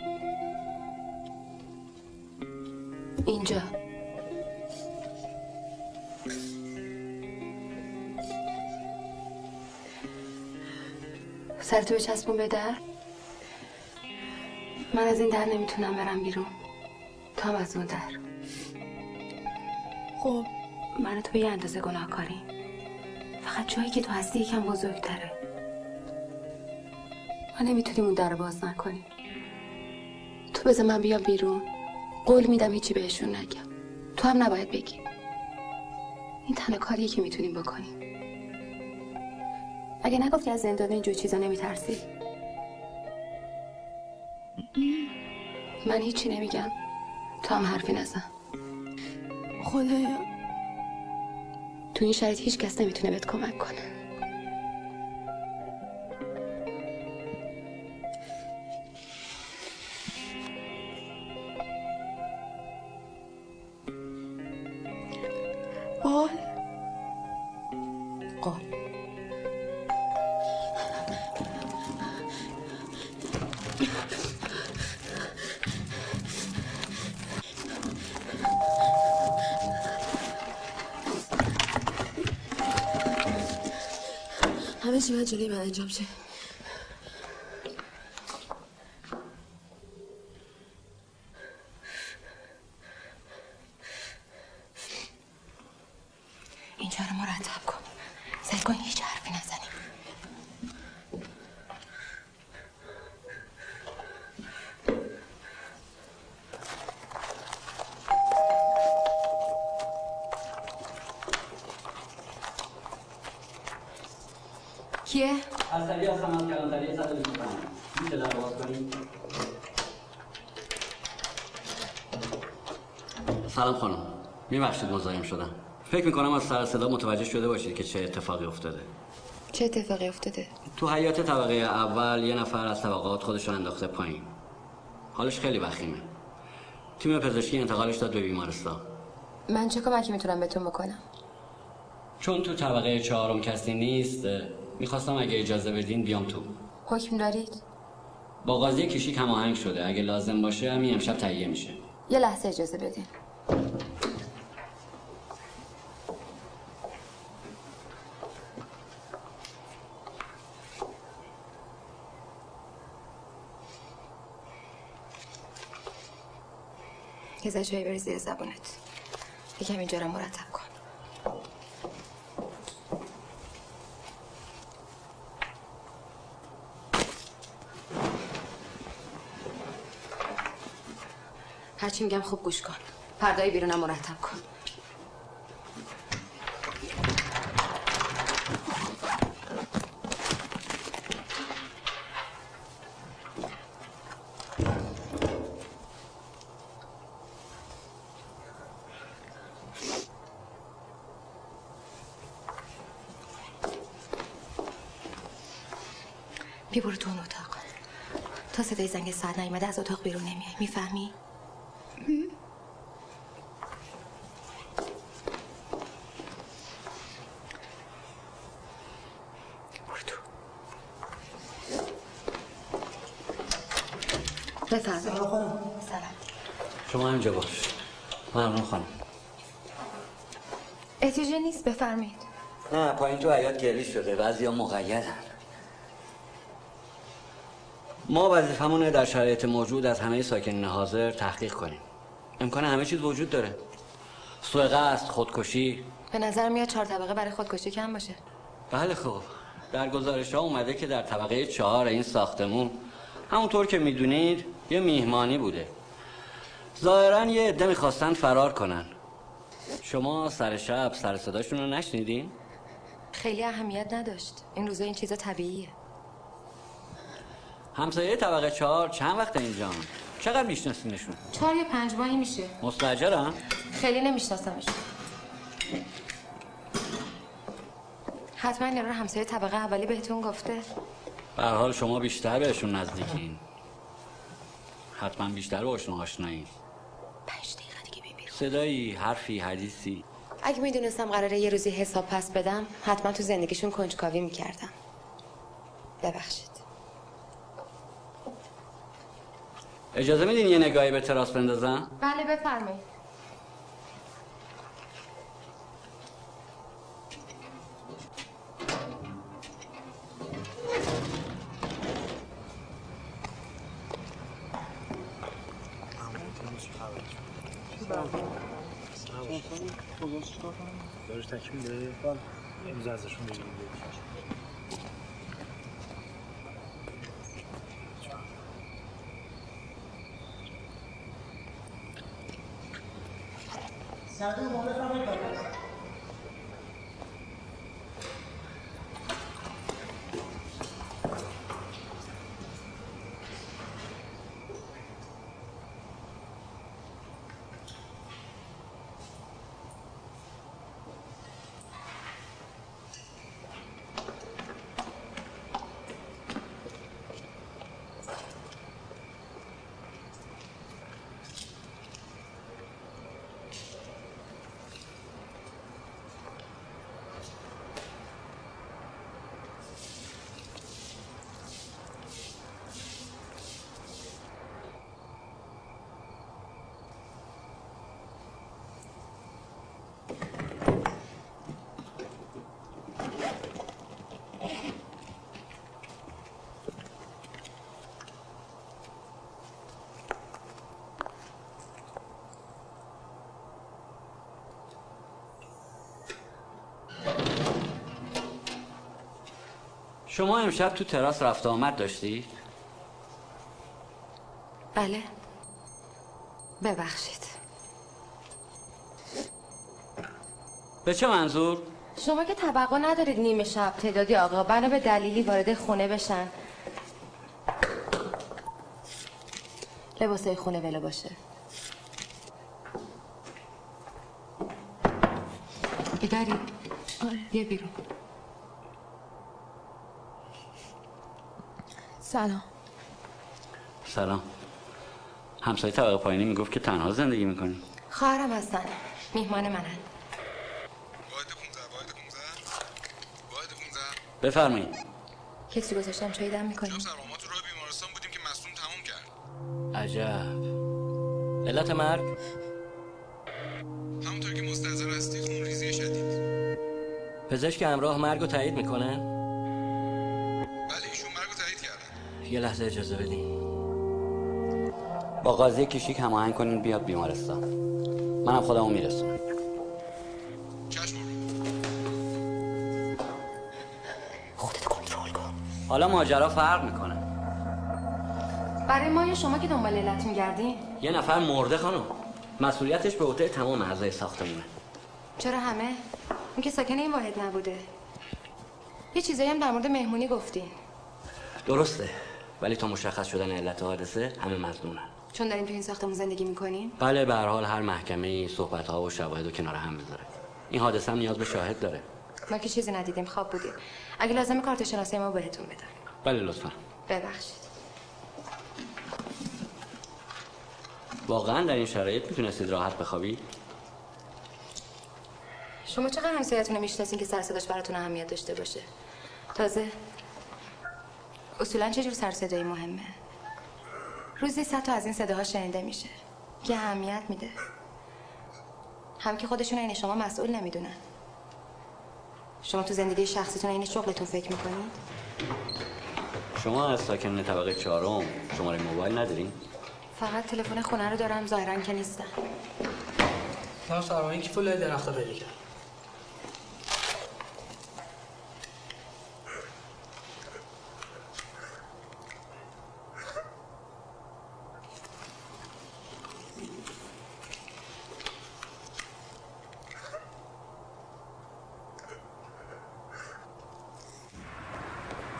سرتو بچسبون به در. من از این در نمی‌تونم برم بیرون. تو هم از اون در. خب. من تو به یه اندازه گناه کاری فقط جایی که تو هستی یکم بزرگتره. ما نمی‌تونیم اون در رو باز نکنیم. تو بذار من بیام بیرون. قول میدم هیچی بهشون نگم. تو هم نباید بگی. این تنها کاریه که می‌تونیم بکنیم. اگه نگفتی از زندان اینجور چیزا نمیترسی؟ من هیچی نمیگم. تو هم حرفی نزن. خدایا. تو این شرایط هیچ کس نمی‌تونه بهت کمک کنه. همه چی باید جلوی من انجام شه اینجا رو مرتب کن سعی کن هیچ حرفی نزنی کیه؟ اصلی هستم از کلانتری 125 میشه در باز کنیم سلام خانم میبخشید مزاحم شدم فکر می‌کنم از سر صدا متوجه شده باشید که چه اتفاقی افتاده. چه اتفاقی افتاده؟ تو حیات طبقه اول یه نفر از طبقات خودش رو انداخته پایین. حالش خیلی وخیمه. تیم پزشکی انتقالش داد به بیمارستان. من چه کمکی می‌تونم بهتون بکنم؟ چون تو طبقه چهارم کسی نیست می‌خواستم اگه اجازه بدین بیام تو. حکم دارید؟ با قاضی کشیک هماهنگ شده. اگه لازم باشه همین امشب تهیه میشه. یه لحظه اجازه بدین. یه زجایی بری زیر زبونت. یکم اینجا رو مرتب کن. هرچی میگم خوب گوش کن. پردای بیرونم مرتب کن بیا برو تو اون اتاق تا صدای زنگ ساعت نیومده از اتاق بیرون نمیای. می‌فهمی؟ برو تو. بفرمایید. سلام شما همینجا باش. ممنون خانم. احتیاجی نیست بفرمایید. نه پایین تو حیات گلی شده. بعضی ها مقیدن. ما وظیفمونه در شرایط موجود از همه ساکنین حاضر تحقیق کنیم. امکان همه چیز وجود داره. سوء قصد خودکشی. به نظر میاد چهار طبقه برای خودکشی کم باشه. بله خب. در گزارش ها اومده که در طبقه چهار این ساختمون همونطور که می‌دونید یه میهمانی بوده. ظاهرا یه عده می‌خواستن فرار کنن. شما سر شب سر صداشون رو نشنیدین؟ خیلی اهمیت نداشت. این روزا این چیزا طبیعیه. همسایه طبقه چهار چند وقت اینجا؟ چقدر میشناسینشون چهار یا پنج ماهی میشه. مستجرن؟ خیلی نمیشناسمش. حتما اینا رو همسایه طبقه اولی بهتون گفته. به حال شما بیشتر بهشون نزدیکین. حتما بیشتر باشون آشنایین. صدایی حرفی حدیثی. اگه می‌دونستم قراره یه روزی حساب پس بدم حتما تو زندگیشون کنجکاوی می‌کردم. ببخشید. اجازه میدین یه نگاهی به تراس بندازم؟ بله بفرمایید. دارش تکمیله امروز ازشون بگیریم. سعدون ما بفرمایید بالا. شما امشب تو تراس رفت آمد داشتی؟ بله ببخشید به چه منظور؟ شما که توقع ندارید نیمه شب تعدادی آقا بنا به دلیلی وارد خونه بشن لباسای خونه ولو باشه بیداری؟ آره بیا بیرون سلام. سلام. همسایه طبقه پایینی می‌گفت که تنها زندگی می‌کنی خواهرم هستن. میهمان منن. بفرمایید. کسی گذاشتم چایی دم می‌کنیم ما تو راه بیمارستان بودیم که مصدوم تموم کرد. عجب. علت مرگ؟ همونطور که مستحضر هستی خون ریزی شدید. پزشک همراه مرگ رو تایید می‌کنه؟ یه لحظه اجازه بدین با قاضی کشیک هماهنگ کنین بیاد بیمارستان. منم خودمو میرسونم. چشم. خودت کنترل کن. حالا ماجرا فرق می‌کنه. برای ما یا شما که دنبال علت میگردین یه نفر مرده خانم. مسئولیتش به عهده تمام اعضای ساختمونه. چرا همه؟ اون که ساکن این واحد نبوده. یه چیزایی هم در مورد مهمونی گفتین درسته. ولی تا مشخص شدن علت حادثه همه مظنونن. چون دارین تو این ساختمون زندگی می‌کنین؟ بله به هر حال هر محکمه صحبت ها و شواهد رو کنار هم بذاره این حادثه هم نیاز به شاهد داره. ما که چیزی ندیدیم خواب بودیم. اگه لازم کارت شناسی ما بهتون بدم. بله لطفا. ببخشید. واقعا در این شرایط می‌تونستید راحت بخوابید؟ شما چقدر همسایتون رو می‌شناسین که سر صداش براتون اهمیت داشته باشه؟ تازه اصولا چه جور سر صدایی مهمه؟ روزی صد تا از این صداها شنیده میشه. که اهمیت میده. هم که خودشون این شما مسئول نمی‌دونن. شما تو زندگی شخصیتون این شغلتون فکر می‌کنید؟ شما از ساکن طبقه چهارم شماره موبایل ندارین؟ فقط تلفن خونه رو دارم ظاهرا که نیستن. تا سرمایه کی پول درخت پیدا کرد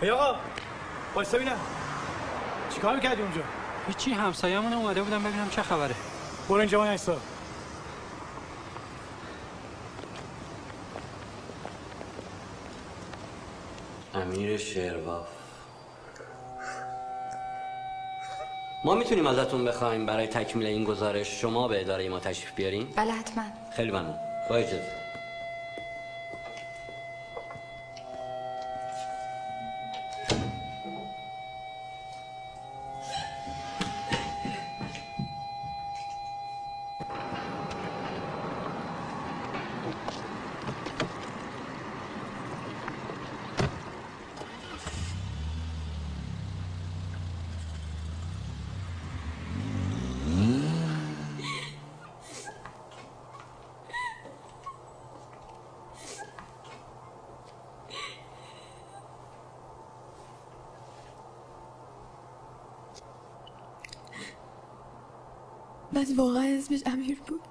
ای آقا وایسا ببینم چیکار می‌کردی اونجا؟ هیچی همسایه‌مون اومده بودم ببینم چه خبره. برو اینجا وای ایسا امیر شرواف ما می‌تونیم ازتون بخوایم برای تکمیل این گزارش شما به اداره ما تشریف بیارین؟ بله حتما. خیلی ممنون. با اجازه بعد واقعا اسمش امیر بود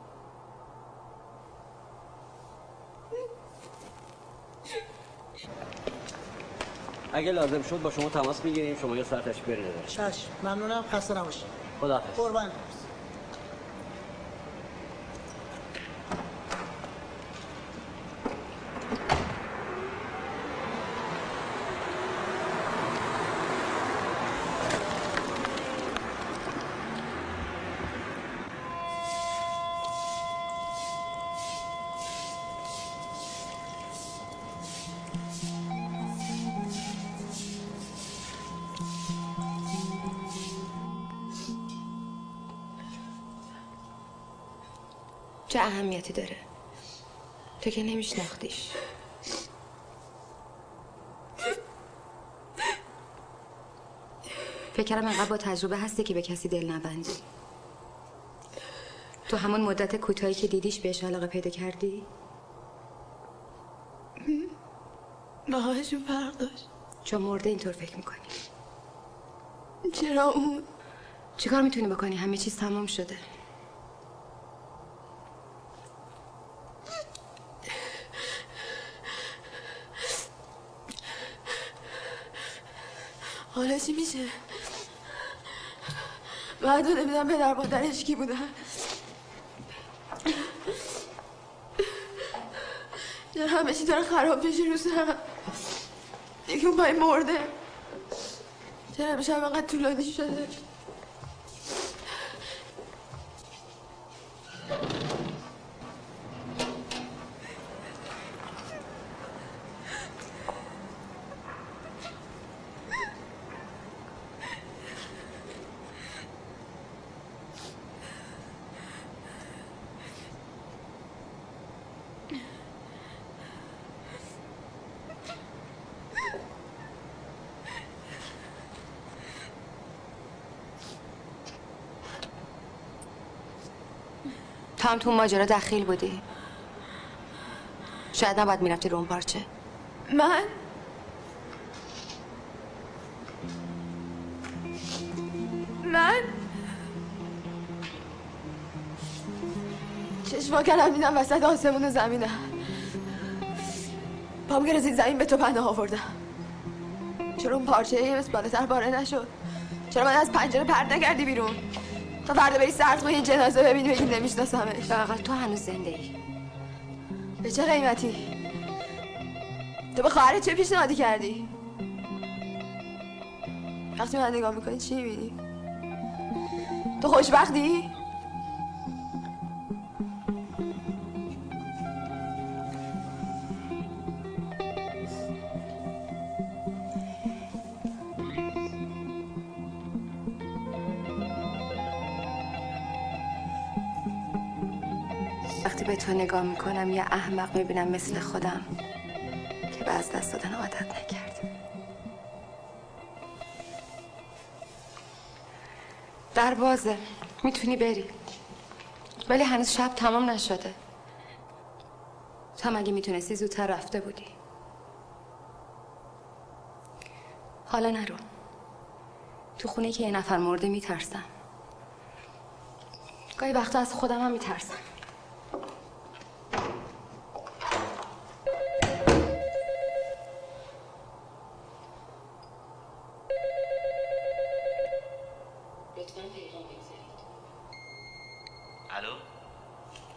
اگه لازم شد با شما تماس می‌گیریم. شما یه ساعت تشریف بیارین اداره. چشم. ممنونم. خسته نباشید. خداحافظ. قربان اهمیتی داره. تو که نمیشناختیش. فکرم انقدر با تجربه هستی که به کسی دل نبندی. تو همون مدت کوتاهی که دیدیش بهش علاقه پیدا کردی؟ باهاشون فرق داشت. چون مرده اینطور فکر می‌کنی. چرا اون؟ چیکار می‌تونی بکنی؟ همه چیز تمام شده. حالا چی میشه. بعد نمی‌دونم پدر مادرش کی بودن. چرا همه چی داره خراب میشه رو سرم یکی اون پای مرده. چرا همیشه هم انقدر طولانی شده؟ هم تو ماجرا دخیل بودی. شاید نباید می‌رفتی رو اون پارچه. من؟ من؟ چشما کردم دیدم وسط آسمون و زمینم پام گرزید زمین به تو پناه آوردم. چرا اون پارچه یه بالاتر باره نشد؟ چرا من از پنجره پرد نکردی بیرون؟ تا فردا بری سرد یه جنازه ببینی بگی نمیشناسمش. فقط تو هنوز زنده ای به چه قیمتی؟ تو به خواهرت چه پیشنهادی کردی؟ وقتی من نگاه می‌کنی چی می‌بینی؟ تو خوشبختی؟ می‌کنم یه احمق می‌بینم مثل خودم که به از دست دادن عادت نکرد در بازه می‌تونی بری. ولی هنوز شب تمام نشده. تو هم اگه می‌تونستی زودتر رفته بودی؟ حالا نرو. تو خونه که یه نفر مرده میترسم. گاهی وقتا از خودم هم میترسم الو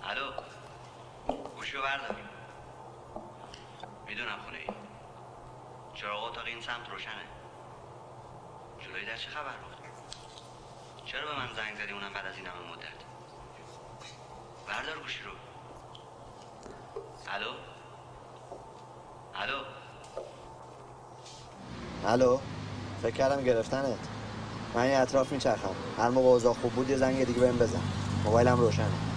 الو گوشیو بردار می‌دونم خونه ای چراغ اتاق این سمت روشنه جلوی در چه خبر بود چرا به من زنگ زدی اونم بعد از این همه مدت بردار گوشی رو الو الو الو؟ فکر کردم گرفتنت. من یه اطراف میچرخم. هر موقع اوضاع خوب بود یه زنگ دیگه بهم بزن. موبایلم روشنه.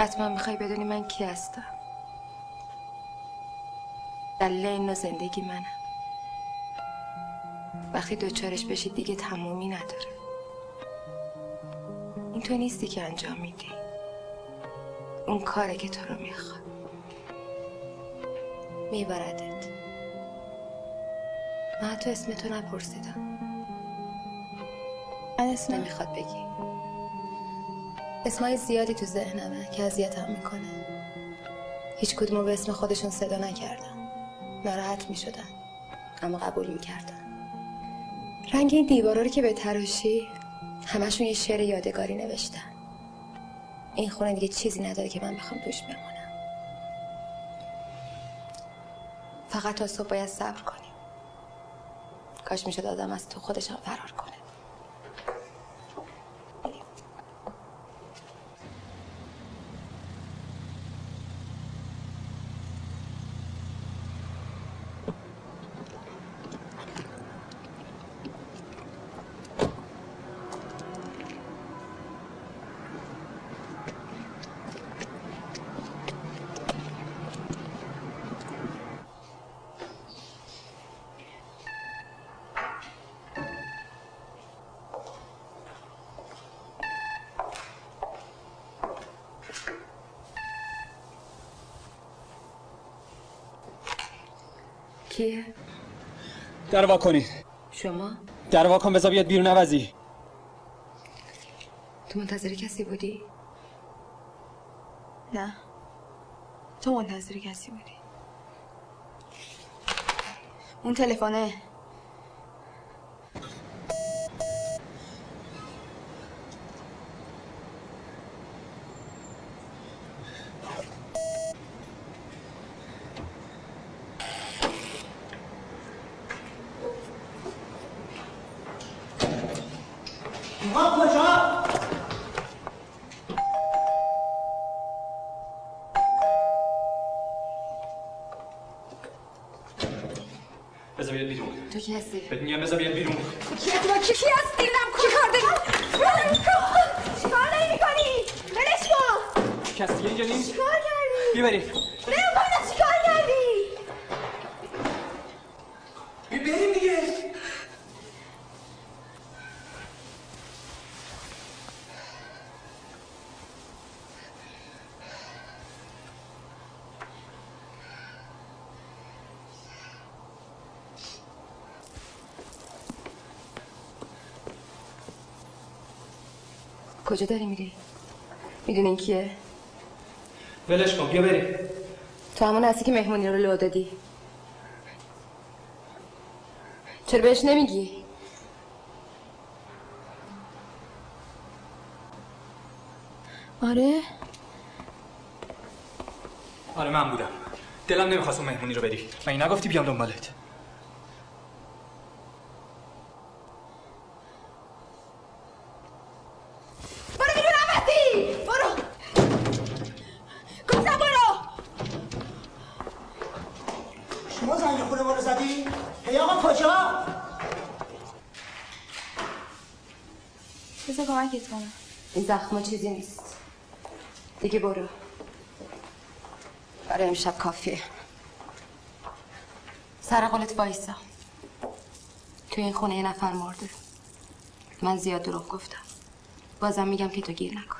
حتما می‌خوای بدونی من کی هستم. دلیل این نوع زندگی منم وقتی دوچارش بشی دیگه تمومی نداره. این تو نیستی که انجام میدی. اون کاره که تو رو می‌خواد. میبردت. من حتی اسم تو نپرسیدم. من اسم نمی‌خواد بگی. اسمای زیادی تو ذهنمه که اذیتم می‌کنه. هیچ کدومو به اسم خودشون صدا نکردم ناراحت می‌شدن. اما قبول می‌کردن. رنگ این دیوارا رو که به تراشی همشون یه شعر یادگاری نوشتن. این خونه دیگه چیزی نداره که من بخوام توش بمونم. فقط تا صبح باید صبر کنیم. کاش می‌شد آدم از تو خودش هم فرار کنه. کیه؟ در وا کنید شما؟ در وا کن بذار بیاد بیرون عوضی تو منتظر کسی بودی؟ نه تو منتظر کسی بودی اون تلفنه ما کجا؟ بذار بیاد بیرون تو کی هستی؟ بهت میگم بذار بیاد بیرون کی تو کی کی هستی نم کی کار داری ولش کن چیکار داری می‌کنی ولش کن کسی اینجا نیست چیکار کردی بی بریم نه بالا چیکار کردی بریم دیگه کجا داری میری؟ می‌دونی این کیه؟ ولش کن بیا بریم تو همون هستی که مهمونی رو لو دادی چرا بهش نمیگی؟ آره آره من بودم دلم نمی‌خواست اون مهمونی رو بری من نگفتی بیام دنبالت برو بیرون عوضی برو گفتم برو شما زنگ خونه ما رو زدی؟ هی آقا کجا؟ بذار کمکت کنم. این زخما چیزی نیست. دیگه برو. برای امشب کافیه. سر قولت وایسا. تو این خونه یه نفر مرده. من زیاد دروغ گفتم. بازم میگم که تو گیر نکن.